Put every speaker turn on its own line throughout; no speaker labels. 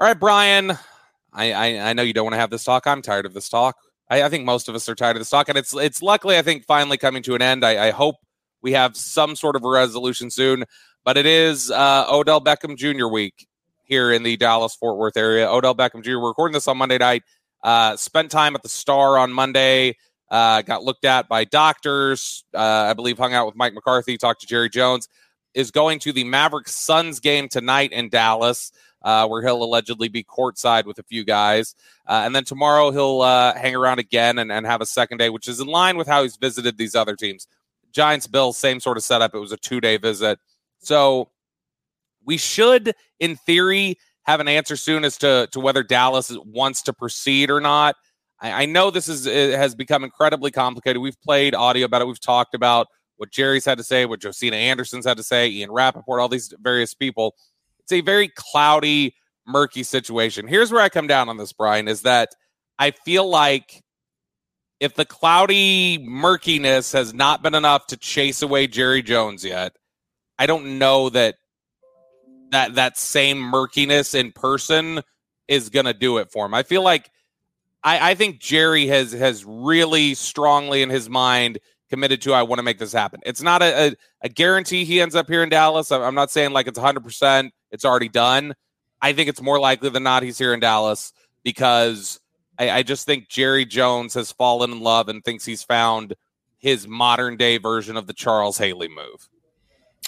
All right, Bryan. I, I, I know you don't want to have this talk. I'm tired of this talk. I, I, think most of us are tired of this talk, and it's it's luckily I think finally coming to an end. I, I hope we have some sort of a resolution soon. But it is uh, Odell Beckham Jr. week here in the Dallas Fort Worth area. Odell Beckham Jr. We're recording this on Monday night. Uh, spent time at the Star on Monday. Uh, got looked at by doctors. Uh, I believe hung out with Mike McCarthy. Talked to Jerry Jones. Is going to the Mavericks Suns game tonight in Dallas. Uh, where he'll allegedly be courtside with a few guys. Uh, and then tomorrow he'll uh, hang around again and, and have a second day, which is in line with how he's visited these other teams. Giants, Bills, same sort of setup. It was a two day visit. So we should, in theory, have an answer soon as to, to whether Dallas wants to proceed or not. I, I know this is has become incredibly complicated. We've played audio about it. We've talked about what Jerry's had to say, what Josina Anderson's had to say, Ian Rapoport, all these various people. It's a very cloudy, murky situation. Here's where I come down on this, Bryan, is that I feel like if the cloudy murkiness has not been enough to chase away Jerry Jones yet, I don't know that that that same murkiness in person is gonna do it for him. I feel like I, I think Jerry has has really strongly in his mind committed to I want to make this happen. It's not a, a, a, guarantee he ends up here in Dallas. I'm not saying like it's 100%, it's already done. I think it's more likely than not he's here in Dallas because I, I just think Jerry Jones has fallen in love and thinks he's found his modern day version of the Charles Haley move.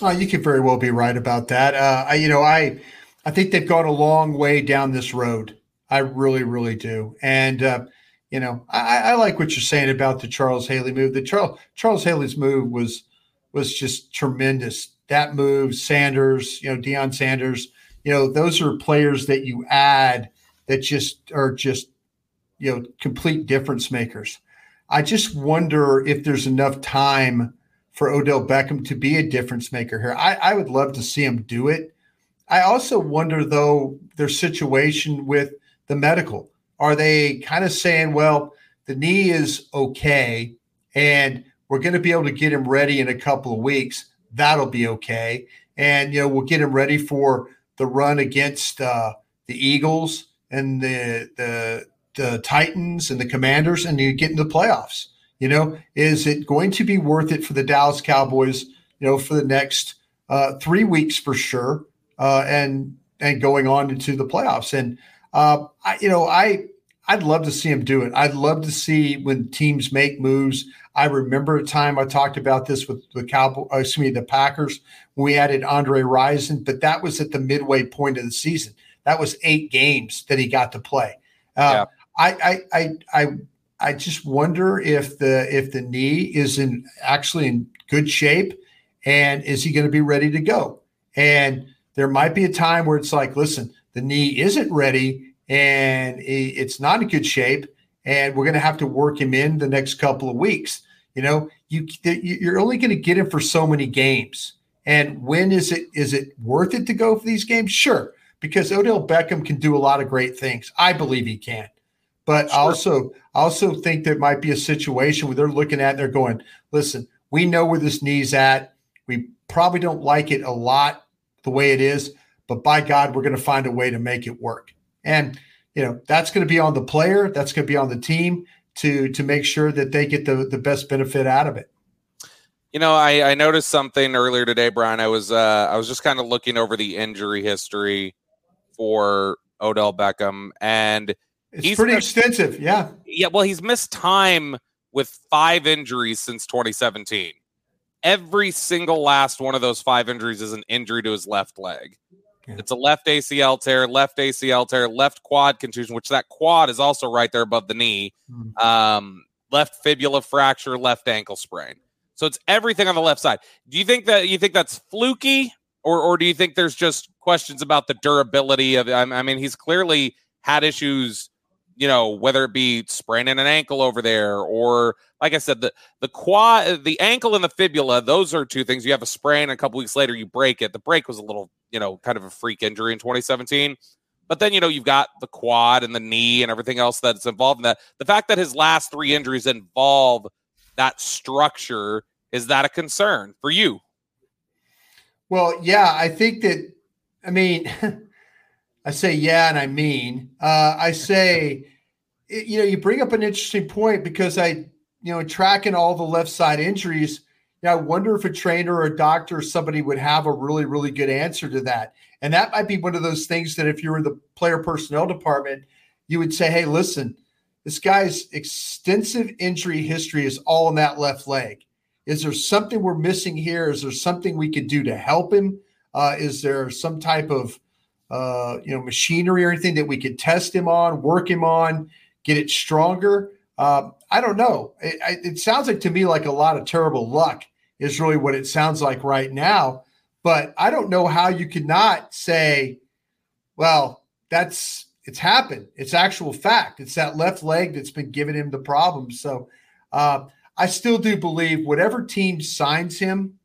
Oh, you could very well be right about that. Uh, I, you know, I, I think they've gone a long way down this road. I really, really do. And uh, you know, I, I, like what you're saying about the Charles Haley move. The Charles Charles Haley's move was was just tremendous. That move, Sanders, you know, Deion Sanders, you know, those are players that you add that just are just, you know, complete difference makers. I just wonder if there's enough time for Odell Beckham to be a difference maker here. I, I would love to see him do it. I also wonder, though, their situation with the medical. Are they kind of saying, well, the knee is okay and we're going to be able to get him ready in a couple of weeks? That'll be okay. And, you know, we'll get him ready for the run against uh, the Eagles and the, the, the Titans and the Commanders and you get into the playoffs. You know, is it going to be worth it for the Dallas Cowboys? You know, for the next uh, three weeks for sure, uh, and and going on into the playoffs. And uh, I, you know, I I'd love to see him do it. I'd love to see when teams make moves. I remember a time I talked about this with the Cowboys, uh, excuse me, the Packers we added Andre Rison, but that was at the midway point of the season. That was eight games that he got to play. Uh, yeah. I, I, I, I I just wonder if the if the knee is in actually in good shape and is he going to be ready to go? And there might be a time where it's like, listen, the knee isn't ready and it's not in good shape, and we're going to have to work him in the next couple of weeks. You know, you you're only going to get him for so many games. And when is it is it worth it to go for these games? Sure, because Odell Beckham can do a lot of great things. I believe he can. But sure. also, also think there might be a situation where they're looking at, they're going, listen, we know where this knee's at. We probably don't like it a lot the way it is, but by God, we're going to find a way to make it work. And you know that's going to be on the player, that's going to be on the team to to make sure that they get the the best benefit out of it.
You know, I, I noticed something earlier today, Bryan. I was uh, I was just kind of looking over the injury history for Odell Beckham, and
it's he's pretty missed, extensive. Yeah.
Yeah. Well, he's missed time with five injuries since 2017. Every single last one of those five injuries is an injury to his left leg. Yeah. It's a left ACL tear, left ACL tear, left quad contusion, which that quad is also right there above the knee. Mm. Um, left fibula fracture, left ankle sprain. So it's everything on the left side. Do you think that you think that's fluky, or or do you think there's just questions about the durability of? I mean, he's clearly had issues you know, whether it be spraining an ankle over there or like I said, the the quad the ankle and the fibula, those are two things. You have a sprain, a couple weeks later you break it. The break was a little, you know, kind of a freak injury in 2017. But then, you know, you've got the quad and the knee and everything else that's involved in that. The fact that his last three injuries involve that structure, is that a concern for you?
Well, yeah, I think that I mean I say yeah, and I mean. Uh, I say, you know, you bring up an interesting point because I, you know, tracking all the left side injuries, you know, I wonder if a trainer or a doctor or somebody would have a really, really good answer to that. And that might be one of those things that if you were the player personnel department, you would say, hey, listen, this guy's extensive injury history is all in that left leg. Is there something we're missing here? Is there something we could do to help him? Uh, is there some type of uh, you know machinery or anything that we could test him on, work him on, get it stronger? Uh, I don't know. It, it, sounds like to me like a lot of terrible luck is really what it sounds like right now. But I don't know how you could not say, well, that's it's happened. It's actual fact. It's that left leg that's been giving him the problems. So uh, I still do believe whatever team signs him,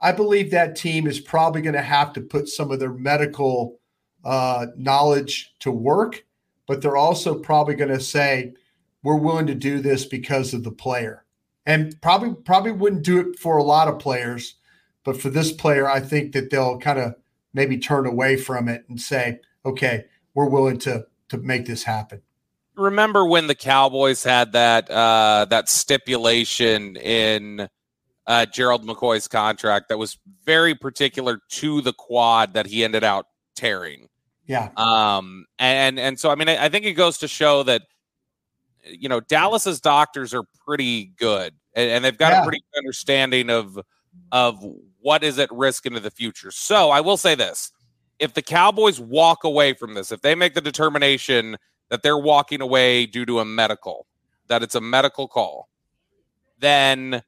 I believe that team is probably going to have to put some of their medical uh, knowledge to work, but they're also probably going to say, we're willing to do this because of the player. And probably probably wouldn't do it for a lot of players, but for this player, I think that they'll kind of maybe turn away from it and say, okay, we're willing to to make this happen.
Remember when the Cowboys had that uh, that stipulation in uh, Gerald McCoy's contract that was very particular to the quad that he ended out tearing.
Yeah.
Um. And and so I mean I, I think it goes to show that you know Dallas's doctors are pretty good and, and they've got yeah. a pretty good understanding of of what is at risk into the future. So I will say this: if the Cowboys walk away from this, if they make the determination that they're walking away due to a medical, that it's a medical call, then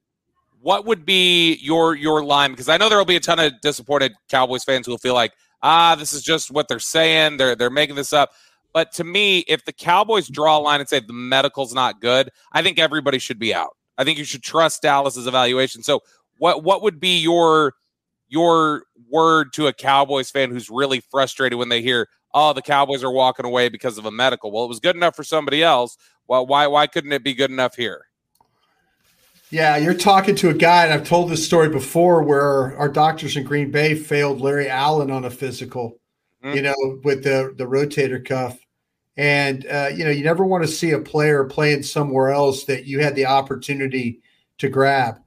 what would be your your line? Because I know there will be a ton of disappointed Cowboys fans who will feel like, ah, this is just what they're saying. They're they're making this up. But to me, if the Cowboys draw a line and say the medical's not good, I think everybody should be out. I think you should trust Dallas's evaluation. So what what would be your your word to a Cowboys fan who's really frustrated when they hear, "Oh, the Cowboys are walking away because of a medical"? Well, it was good enough for somebody else. Well, why why couldn't it be good enough here?
Yeah, you're talking to a guy, and I've told this story before, where our doctors in Green Bay failed Larry Allen on a physical, mm-hmm. you know, with the the rotator cuff. And uh, you know, you never want to see a player playing somewhere else that you had the opportunity to grab.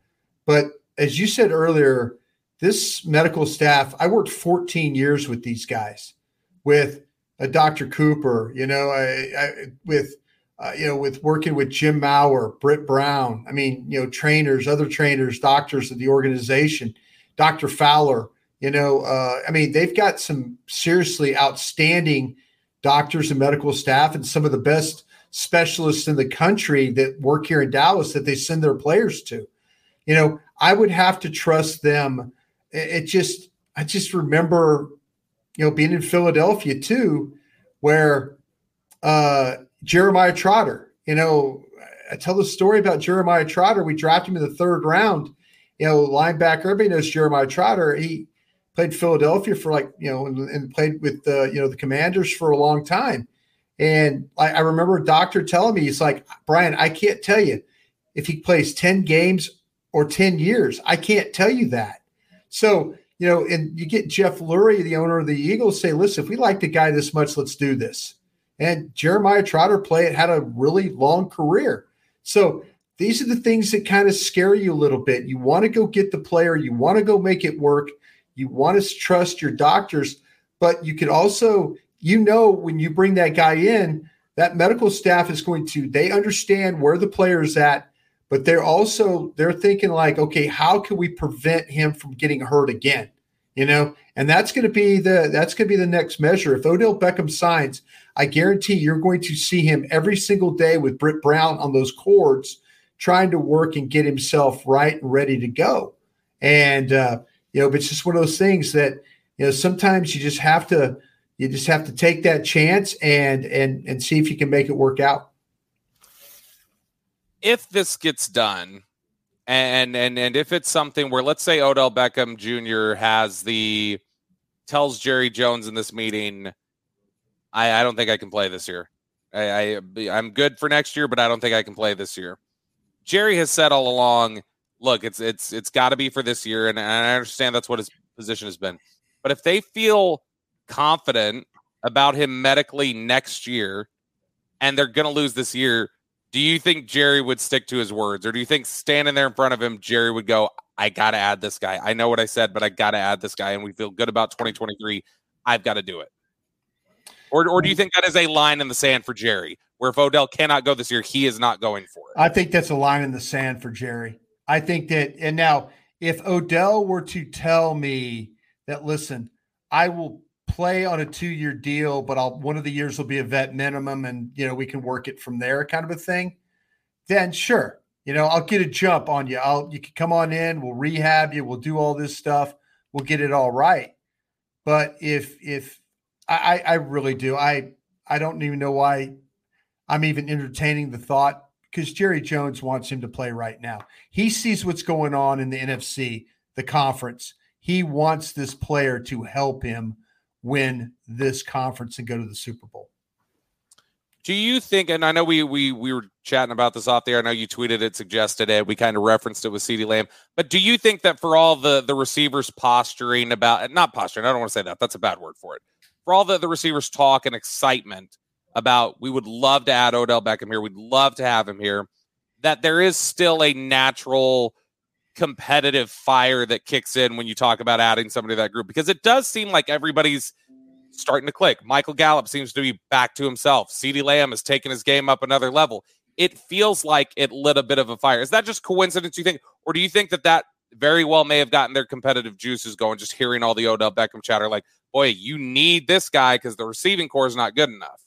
But as you said earlier, this medical staff, I worked 14 years with these guys, with a Dr. Cooper, you know, I, I, with uh, you know, with working with Jim Maurer, Britt Brown. I mean, you know, trainers, other trainers, doctors of the organization, Dr. Fowler. You know, uh, I mean, they've got some seriously outstanding doctors and medical staff, and some of the best specialists in the country that work here in Dallas that they send their players to. You know, I would have to trust them it just I just remember, you know, being in Philadelphia too, where uh, Jeremiah Trotter, you know, I tell the story about Jeremiah Trotter. We drafted him in the third round. You know, linebacker. Everybody knows Jeremiah Trotter. He played Philadelphia for like you know, and, and played with the you know the Commanders for a long time. And I, I remember a doctor telling me, he's like, Bryan, I can't tell you if he plays ten games or ten years. I can't tell you that. So, you know, and you get Jeff Lurie, the owner of the Eagles, say, listen, if we like the guy this much, let's do this. And Jeremiah Trotter play it had a really long career. So these are the things that kind of scare you a little bit. You want to go get the player, you want to go make it work, you want to trust your doctors, but you could also, you know, when you bring that guy in, that medical staff is going to, they understand where the player is at but they're also they're thinking like okay how can we prevent him from getting hurt again you know? And that's going to be the that's going to be the next measure. If odell beckham signs i guarantee you're going to see him every single day with britt brown on those cords trying to work and get himself right and ready to go. And uh you know but it's just one of those things that you know sometimes you just have to you just have to take that chance and and and see if you can make it work out.
If this gets done, and and and if it's something where let's say Odell Beckham Jr. has the tells Jerry Jones in this meeting, I, I don't think I can play this year. I, I I'm good for next year, but I don't think I can play this year. Jerry has said all along, look, it's it's it's got to be for this year, and, and I understand that's what his position has been. But if they feel confident about him medically next year and they're going to lose this year, do you think Jerry would stick to his words? Or do you think standing there in front of him, Jerry would go, I got to add this guy. I know what I said, but I got to add this guy. And we feel good about 2023. I've got to do it. Or, or do you think that is a line in the sand for Jerry, where if Odell cannot go this year, he is not going for it?
I think that's a line in the sand for Jerry. I think that, and now if Odell were to tell me that, listen, I will play on a two year deal, but I'll one of the years will be a vet minimum and you know we can work it from there kind of a thing, then sure. You know, I'll get a jump on you. I'll you can come on in, we'll rehab you, we'll do all this stuff, we'll get it all right. But if if I, I really do, I I don't even know why I'm even entertaining the thought because Jerry Jones wants him to play right now. He sees what's going on in the NFC, the conference. He wants this player to help him win this conference and go to the Super Bowl.
Do you think? And I know we we we were chatting about this off there. I know you tweeted it, suggested it. We kind of referenced it with CeeDee Lamb. But do you think that for all the the receivers posturing about not posturing, I don't want to say that. That's a bad word for it. For all the the receivers talk and excitement about, we would love to add Odell Beckham here. We'd love to have him here. That there is still a natural competitive fire that kicks in when you talk about adding somebody to that group because it does seem like everybody's starting to click. Michael Gallup seems to be back to himself. CeeDee Lamb has taken his game up another level. It feels like it lit a bit of a fire. Is that just coincidence, you think? Or do you think that that very well may have gotten their competitive juices going just hearing all the Odell Beckham chatter like, boy, you need this guy because the receiving corps is not good enough?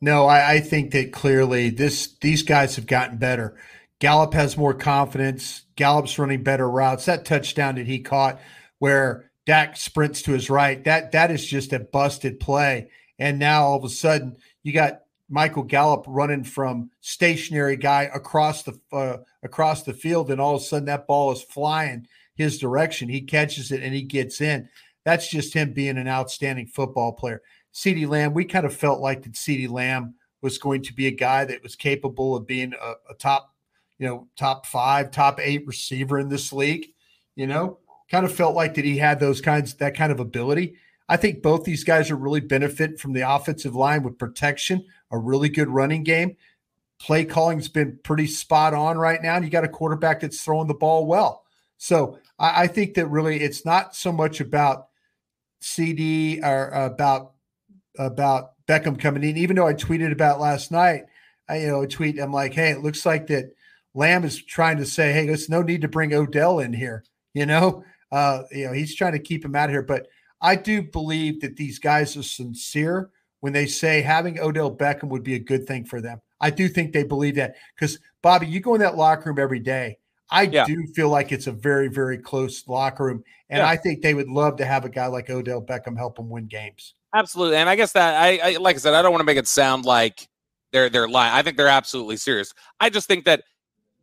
No, I, I think that clearly this these guys have gotten better. Gallup has more confidence. Gallup's running better routes. That touchdown that he caught where Dak sprints to his right, that that is just a busted play. And now all of a sudden you got Michael Gallup running from stationary guy across the uh, across the field, and all of a sudden that ball is flying his direction. He catches it and he gets in. That's just him being an outstanding football player. CeeDee Lamb, we kind of felt like that CeeDee Lamb was going to be a guy that was capable of being a, a top you know, top five, top eight receiver in this league. You know, kind of felt like that he had those kinds, that kind of ability. I think both these guys are really benefit from the offensive line with protection, a really good running game. Play calling's been pretty spot on right now. And you got a quarterback that's throwing the ball well. So I, I think that really it's not so much about CeeDee or about about Beckham coming in. Even though I tweeted about last night, I you know tweet I'm like, hey, it looks like that Lamb is trying to say, hey, there's no need to bring Odell in here. You know, uh, you know, he's trying to keep him out of here. But I do believe that these guys are sincere when they say having Odell Beckham would be a good thing for them. I do think they believe that because Bobby, you go in that locker room every day. I yeah. do feel like it's a very, very close locker room. And yeah. I think they would love to have a guy like Odell Beckham help them win games.
Absolutely. And I guess that I, I like I said, I don't want to make it sound like they're they're lying. I think they're absolutely serious. I just think that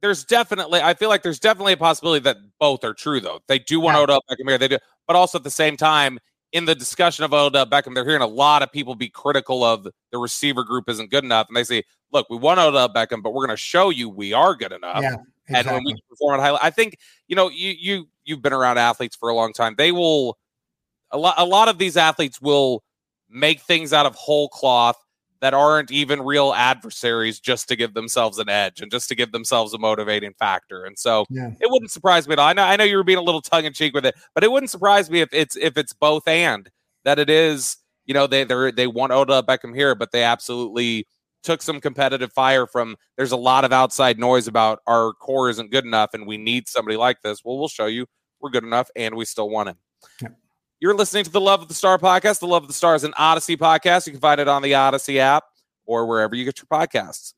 there's definitely I feel like there's definitely a possibility that both are true though. They do want yeah. Odell Beckham here, they do, but also at the same time, in the discussion of Odell Beckham, they're hearing a lot of people be critical of the receiver group isn't good enough, and they say, "Look, we want Odell Beckham, but we're going to show you we are good enough."
Yeah,
exactly. And when we perform at high, I think you know you you you've been around athletes for a long time. They will a lot a lot of these athletes will make things out of whole cloth that aren't even real adversaries just to give themselves an edge and just to give themselves a motivating factor. And so yeah. it wouldn't surprise me at all. I know I know you were being a little tongue in cheek with it, but it wouldn't surprise me if it's if it's both and that it is, you know, they they they want Odell Beckham here, but they absolutely took some competitive fire from there's a lot of outside noise about our corps isn't good enough and we need somebody like this. Well, we'll show you we're good enough and we still want him. Yeah. You're listening to the Love of the Star podcast. The Love of the Star is an Audacy podcast. You can find it on the Audacy app or wherever you get your podcasts.